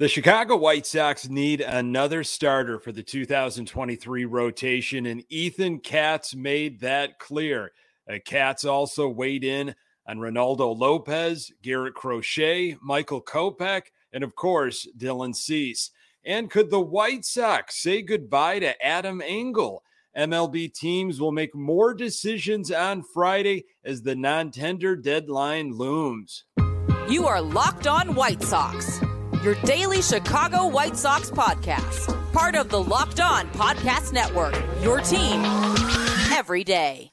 The Chicago White Sox need another starter for the 2023 rotation, and Ethan Katz made that clear. Uh, Katz also weighed in on Reynaldo Lopez, Garrett Crochet, Michael Kopech, and of course, Dylan Cease. And could the White Sox say goodbye to Adam Engel? MLB teams will make more decisions on Friday as the non tender deadline looms. You are Locked On White Sox, your daily Chicago White Sox podcast, part of the Locked On Podcast Network, your team every day.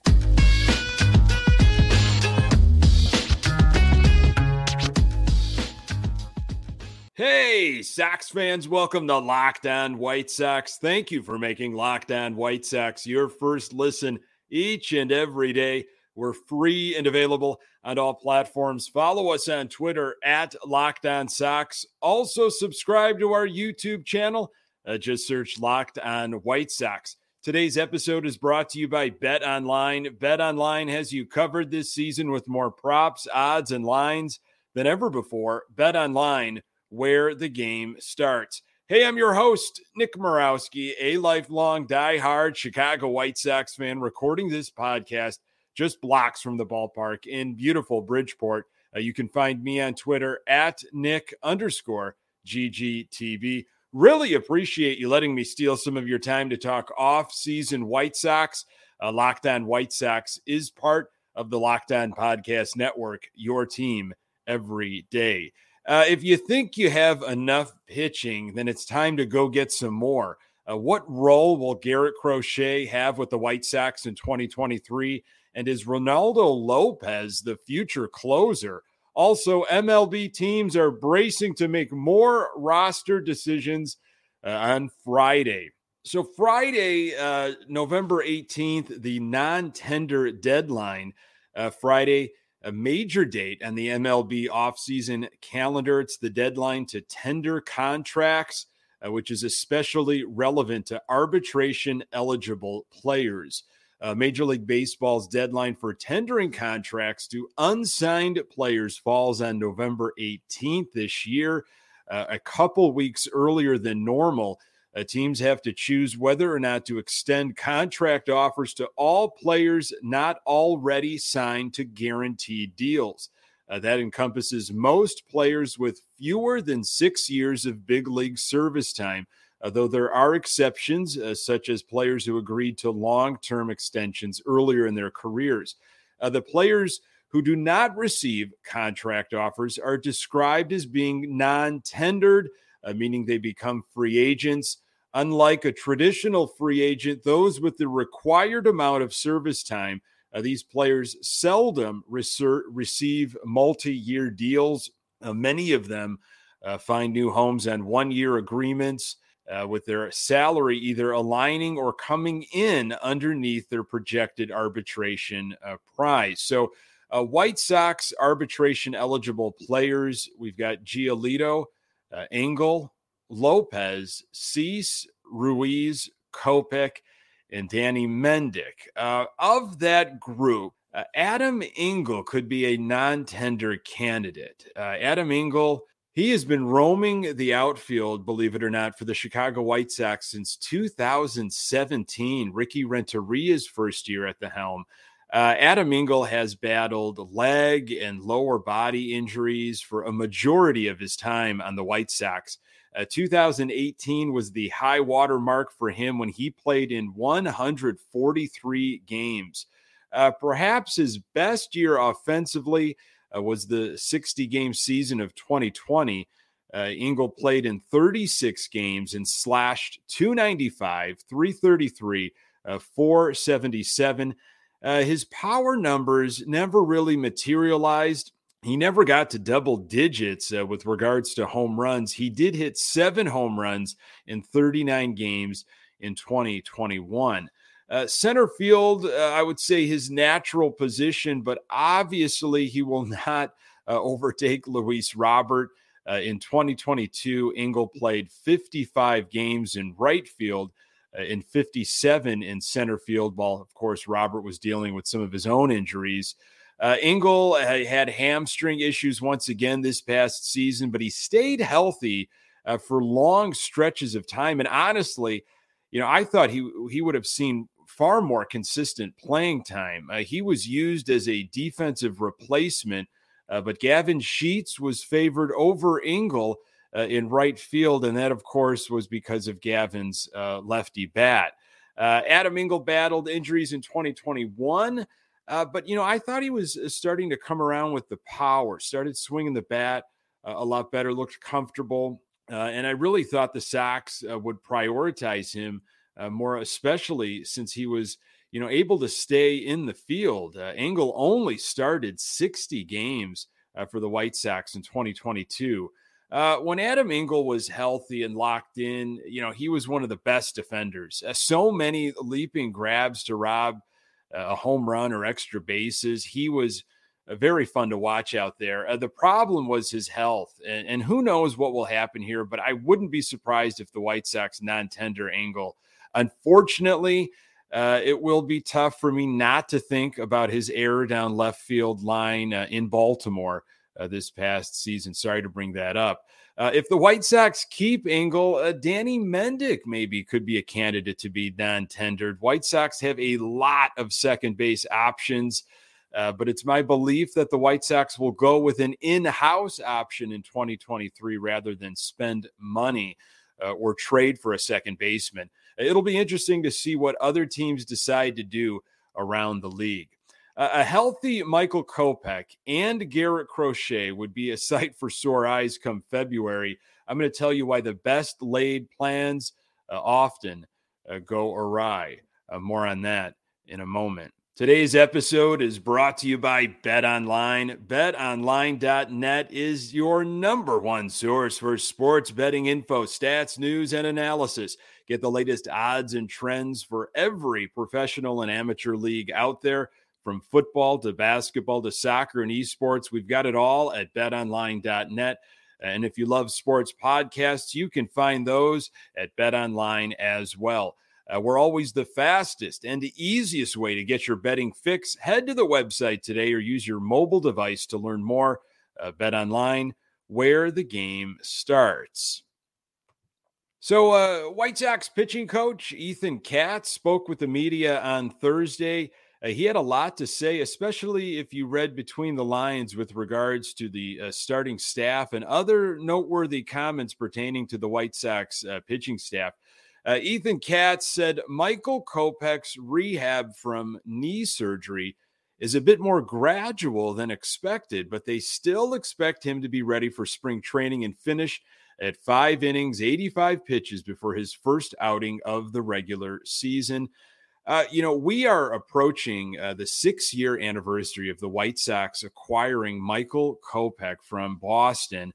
Hey, Sox fans, welcome to Locked On White Sox. Thank you for making Locked On White Sox your first listen each and every day. We're free and available on all platforms. Follow us on Twitter at Locked On Sox. Also, subscribe to our YouTube channel. Uh, just search Locked On White Sox. Today's episode is brought to you by Bet Online. Bet Online has you covered this season with more props, odds, and lines than ever before. Bet Online where the game starts. Hey, I'm your host, Nick Morawski, a lifelong die-hard Chicago White Sox fan, recording this podcast just blocks from the ballpark in beautiful Bridgeport. Uh, you can find me on Twitter at Nick underscore GGTV. Really appreciate you letting me steal some of your time to talk off-season White Sox. Uh, Locked On White Sox is part of the Locked On Podcast Network, your team every day. Uh, if you think you have enough pitching, then it's time to go get some more. Uh, what role will Garrett Crochet have with the White Sox in 2023? And is Reynaldo Lopez the future closer? Also, MLB teams are bracing to make more roster decisions uh, on Friday. So, Friday, uh, November 18th, the non tender deadline. Uh, Friday, a major date on the MLB offseason calendar. It's the deadline to tender contracts, uh, which is especially relevant to arbitration eligible players. Uh, Major League Baseball's deadline for tendering contracts to unsigned players falls on November 18th this year, uh, a couple weeks earlier than normal. Uh, teams have to choose whether or not to extend contract offers to all players not already signed to guaranteed deals. Uh, that encompasses most players with fewer than six years of big league service time, though there are exceptions, uh, such as players who agreed to long term extensions earlier in their careers. Uh, the players who do not receive contract offers are described as being non tendered, uh, meaning they become free agents. Unlike a traditional free agent, those with the required amount of service time, uh, these players seldom reser- receive multi year deals. Uh, many of them uh, find new homes on one year agreements. Uh, with their salary either aligning or coming in underneath their projected arbitration uh, prize. So, uh, White Sox arbitration eligible players, we've got Giolito, Engel, Lopez, Cease, Ruiz, Kopech, and Danny Mendick. Uh, of that group, uh, Adam Engel could be a non tender candidate. Uh, Adam Engel, he has been roaming the outfield, believe it or not, for the Chicago White Sox since 2017, Ricky Renteria's first year at the helm. Uh, Adam Engel has battled leg and lower body injuries for a majority of his time on the White Sox. Uh, 2018 was the high water mark for him when he played in 143 games. Uh, perhaps his best year offensively uh, was the 60 game season of 2020. Uh, Engel played in 36 games and slashed 295, 333, uh, 477. Uh, his power numbers never really materialized he never got to double digits uh, with regards to home runs. He did hit seven home runs in 39 games in 2021. Uh, center field, uh, I would say his natural position, but obviously he will not uh, overtake Luis Robert. Uh, in 2022, Engel played 55 games in right field uh, in 57 in center field, while, of course, Robert was dealing with some of his own injuries. Uh, Engel had hamstring issues once again this past season, but he stayed healthy uh, for long stretches of time. And honestly, you know, I thought he he would have seen far more consistent playing time. Uh, he was used as a defensive replacement, uh, but Gavin Sheets was favored over Engel uh, in right field, and that, of course, was because of Gavin's uh, lefty bat. Uh, Adam Engel battled injuries in 2021. Uh, but you know, I thought he was starting to come around with the power. Started swinging the bat a lot better. Looked comfortable. And I really thought the Sox would prioritize him uh, more, especially since he was, you know, able to stay in the field. Uh, Engel only started 60 games uh, for the White Sox in 2022. Uh, when Adam Engel was healthy and locked in, you know, he was one of the best defenders. so many leaping grabs to rob a home run or extra bases. He was uh, very fun to watch out there. Uh, the problem was his health, and, and, who knows what will happen here. But I wouldn't be surprised if the White Sox non-tender Engel. Unfortunately, uh, it will be tough for me not to think about his error down left field line uh, in Baltimore uh, this past season. Sorry to bring that up. Uh, if the White Sox keep Engel, Danny Mendick maybe could be a candidate to be non-tendered. White Sox have a lot of second base options. Uh, but it's my belief that the White Sox will go with an in house option in 2023 rather than spend money uh, or trade for a second baseman. It'll be interesting to see what other teams decide to do around the league. A healthy Michael Kopech and Garrett Crochet would be a sight for sore eyes come February. I'm going to tell you why the best laid plans uh, often uh, go awry. Uh, more on that in a moment. Today's episode is brought to you by Bet Online. BetOnline.net is your number one source for sports betting info, stats, news, and analysis. Get the latest odds and trends for every professional and amateur league out there, from football to basketball to soccer and esports. We've got it all at BetOnline.net. And if you love sports podcasts, you can find those at BetOnline as well. Uh, we're always the fastest and the easiest way to get your betting fix. Head to the website today or use your mobile device to learn more. Uh, bet online, where the game starts. So, uh, White Sox pitching coach Ethan Katz spoke with the media on Thursday. Uh, he had a lot to say, especially if you read between the lines with regards to the uh, starting staff and other noteworthy comments pertaining to the White Sox uh, pitching staff. Uh, Ethan Katz said Michael Kopech's rehab from knee surgery is a bit more gradual than expected, but they still expect him to be ready for spring training and finish at five innings, 85 pitches before his first outing of the regular season. Uh, you know, we are approaching uh, the six year anniversary of the White Sox acquiring Michael Kopech from Boston.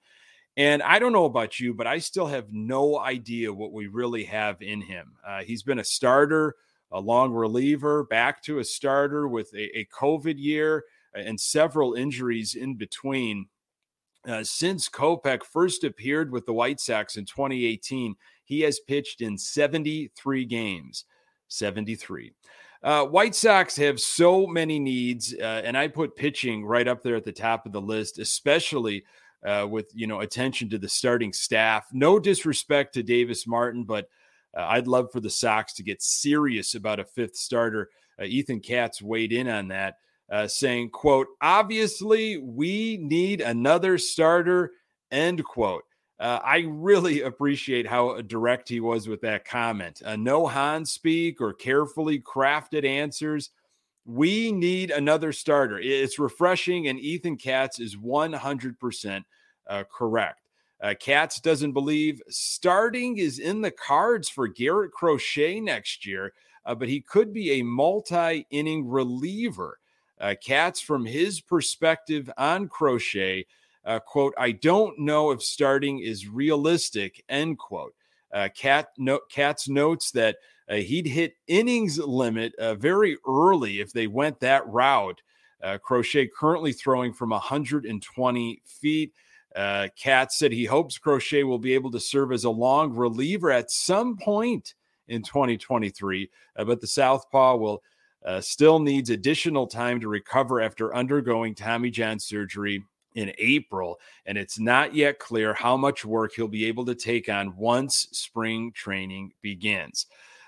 And I don't know about you, but I still have no idea what we really have in him. Uh, he's been a starter, a long reliever, back to a starter with a, a COVID year and several injuries in between. Uh, since Kopech first appeared with the White Sox in 2018, he has pitched in 73 games. 73. Uh, White Sox have so many needs, uh, and I put pitching right up there at the top of the list, especially uh, with you know attention to the starting staff. No disrespect to Davis Martin, but uh, I'd love for the Sox to get serious about a fifth starter. Uh, Ethan Katz weighed in on that, uh, saying, "quote Obviously, we need another starter." End quote. Uh, I really appreciate how direct he was with that comment. Uh, no Hans speak or carefully crafted answers. We need another starter. It's refreshing, and Ethan Katz is 100% uh, correct. Uh, Katz doesn't believe starting is in the cards for Garrett Crochet next year, uh, but he could be a multi inning reliever. Uh, Katz, from his perspective on Crochet, uh, quote, I don't know if starting is realistic, end quote. Uh, Kat, no, Katz notes that uh, he'd hit innings limit uh, very early if they went that route. Uh, Crochet currently throwing from 120 feet. Uh, Katz said he hopes Crochet will be able to serve as a long reliever at some point in 2023, uh, but the Southpaw will uh, still needs additional time to recover after undergoing Tommy John surgery in April, and it's not yet clear how much work he'll be able to take on once spring training begins.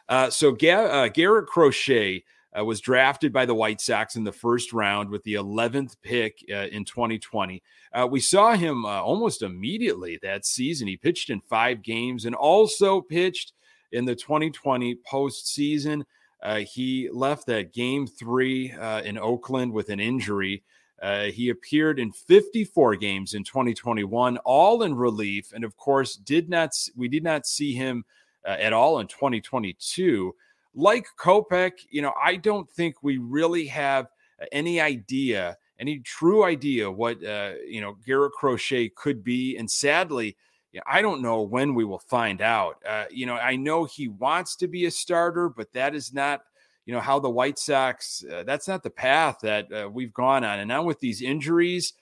Uh, so, Ga- uh, Garrett Crochet uh, was drafted by the White Sox in the first round with the 11th pick uh, in 2020. Uh, we saw him uh, almost immediately that season. He pitched in five games and also pitched in the 2020 postseason. Uh, he left that game three uh, in Oakland with an injury. he appeared in 54 games in 2021, all in relief, and of course, did not we did not see him at all in 2022 like Kopech, you know, I don't think we really have any idea, any true idea what uh, you know Garrett Crochet could be, and sadly, I don't know when we will find out. Uh, you know, I know he wants to be a starter, but that is not you know how the White Sox. Uh, that's not the path that uh, we've gone on, and now with these injuries.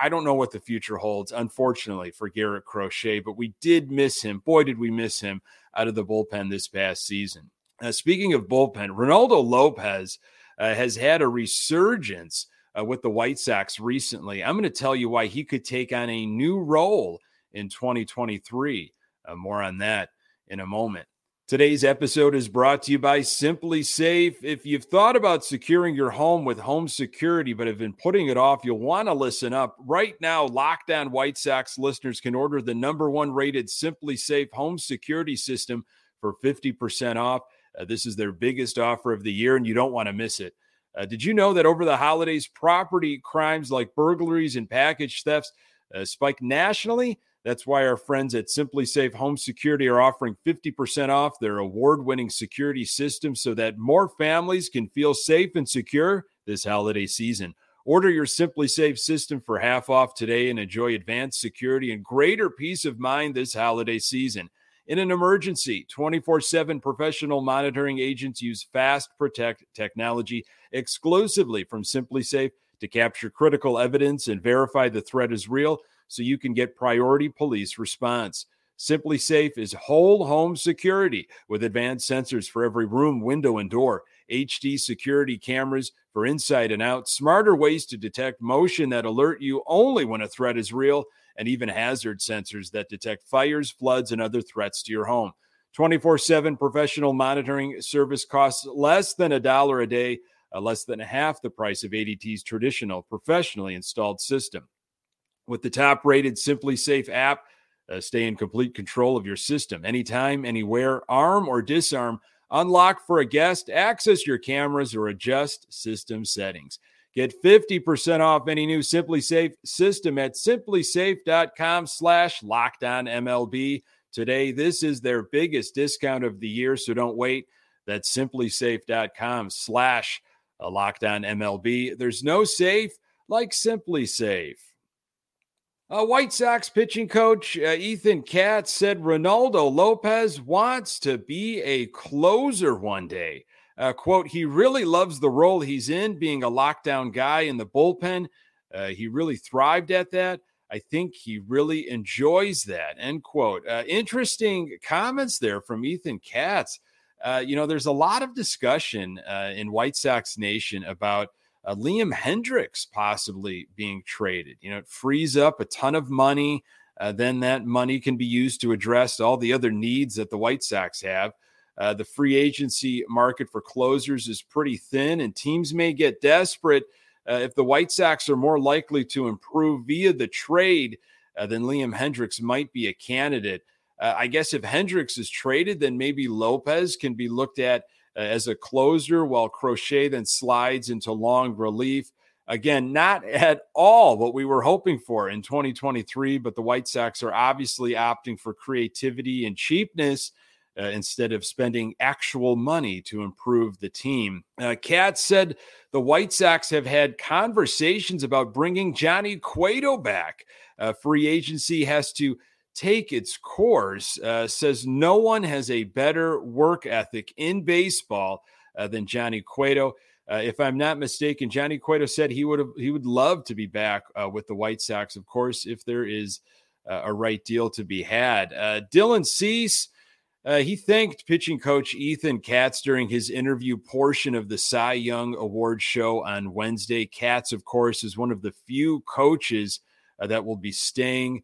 I don't know what the future holds, unfortunately, for Garrett Crochet, but we did miss him. Boy, did we miss him out of the bullpen this past season. Uh, speaking of bullpen, Reynaldo Lopez uh, has had a resurgence uh, with the White Sox recently. I'm going to tell you why he could take on a new role in 2023. Uh, more on that in a moment. Today's episode is brought to you by SimpliSafe. If you've thought about securing your home with home security but have been putting it off, you'll want to listen up. Right now, Locked On White Sox listeners can order the number one rated SimpliSafe home security system for 50% off. Uh, this is their biggest offer of the year, and you don't want to miss it. Uh, did you know that over the holidays, property crimes like burglaries and package thefts uh, spiked nationally? That's why our friends at SimpliSafe Home Security are offering 50% off their award winning security system so that more families can feel safe and secure this holiday season. Order your SimpliSafe system for half off today and enjoy advanced security and greater peace of mind this holiday season. In an emergency, 24 7 professional monitoring agents use Fast Protect technology exclusively from SimpliSafe to capture critical evidence and verify the threat is real so you can get priority police response. SimpliSafe is whole home security with advanced sensors for every room, window, and door, HD security cameras for inside and out, smarter ways to detect motion that alert you only when a threat is real and even hazard sensors that detect fires, floods, and other threats to your home. 24 7 professional monitoring service costs less than a dollar a day, uh, less than half the price of ADT's traditional professionally installed system. With the top rated SimpliSafe app, uh, stay in complete control of your system anytime, anywhere, arm or disarm, unlock for a guest, access your cameras, or adjust system settings. Get 50% off any new SimpliSafe system at simplisafe.com slash lockdown Today, this is their biggest discount of the year, so don't wait. That's simplisafe.com slash lockdown There's no safe like SimpliSafe. A White Sox pitching coach uh, Ethan Katz said Reynaldo Lopez wants to be a closer one day. Uh, quote, he really loves the role he's in, being a lockdown guy in the bullpen. Uh, he really thrived at that. I think he really enjoys that. End quote. Uh, interesting comments there from Ethan Katz. Uh, you know, there's a lot of discussion uh, in White Sox Nation about uh, Liam Hendriks possibly being traded. You know, it frees up a ton of money. then that money can be used to address all the other needs that the White Sox have. Uh, the free agency market for closers is pretty thin, and teams may get desperate uh, if the White Sox are more likely to improve via the trade. Uh, then Liam Hendriks might be a candidate. Uh, I guess if Hendriks is traded, then maybe Lopez can be looked at uh, as a closer, while Crochet then slides into long relief. Again, not at all what we were hoping for in 2023, but the White Sox are obviously opting for creativity and cheapness uh, instead of spending actual money to improve the team. Uh, Katz said the White Sox have had conversations about bringing Johnny Cueto back. Uh, free agency has to take its course. Uh, says no one has a better work ethic in baseball uh, than Johnny Cueto. Uh, if I'm not mistaken, Johnny Cueto said he would have he would love to be back uh, with the White Sox, of course, if there is uh, a right deal to be had. Uh, Dylan Cease he thanked pitching coach Ethan Katz during his interview portion of the Cy Young Award show on Wednesday. Katz, of course, is one of the few coaches that will be staying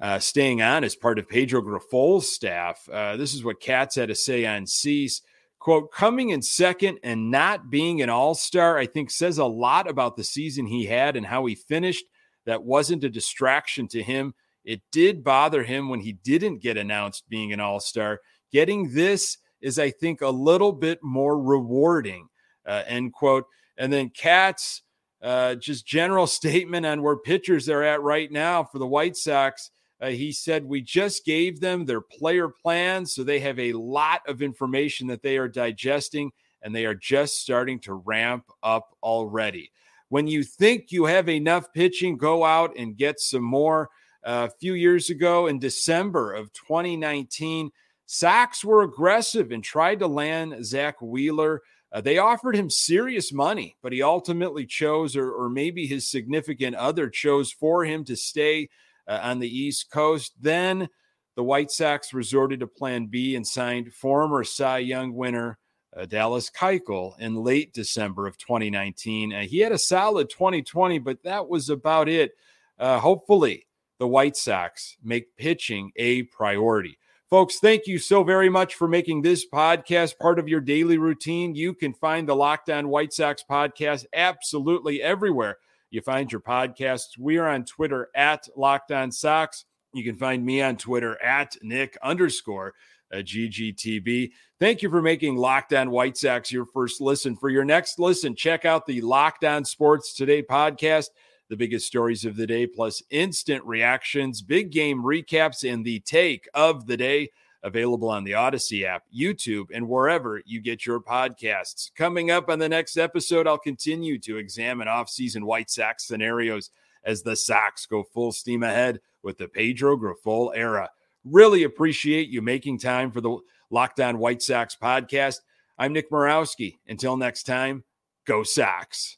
uh, staying on as part of Pedro Grifol's staff. Uh, this is what Katz had to say on Cease. Quote, coming in second and not being an all star, I think says a lot about the season he had and how he finished. That wasn't a distraction to him. It did bother him when he didn't get announced being an all star. Getting this is, I think, a little bit more rewarding, uh, end quote. And then Katz, uh, just general statement on where pitchers are at right now for the White Sox. Uh, he said, We just gave them their player plans, so they have a lot of information that they are digesting, and they are just starting to ramp up already. When you think you have enough pitching, go out and get some more. Uh, a few years ago in December of 2019, Sox were aggressive and tried to land Zack Wheeler. Uh, they offered him serious money, but he ultimately chose, or, or maybe his significant other chose for him to stay uh, on the East Coast. Then the White Sox resorted to Plan B and signed former Cy Young winner uh, Dallas Keuchel in late December of 2019. Uh, he had a solid 2020, but that was about it. Uh, hopefully, the White Sox make pitching a priority. Folks, thank you so very much for making this podcast part of your daily routine. You can find the Locked On White Sox podcast absolutely everywhere you find your podcasts. We are on Twitter at Locked On Sox. You can find me on Twitter at Nick underscore uh, GGTB. Thank you for making Locked On White Sox your first listen. For your next listen, check out the Locked On Sports Today podcast, the biggest stories of the day, plus instant reactions, big game recaps, and the take of the day available on the Odyssey app, YouTube, and wherever you get your podcasts. Coming up on the next episode, I'll continue to examine offseason White Sox scenarios as the Sox go full steam ahead with the Pedro Grifol era. Really appreciate you making time for the Locked On White Sox podcast. I'm Nick Morawski. Until next time, go Sox.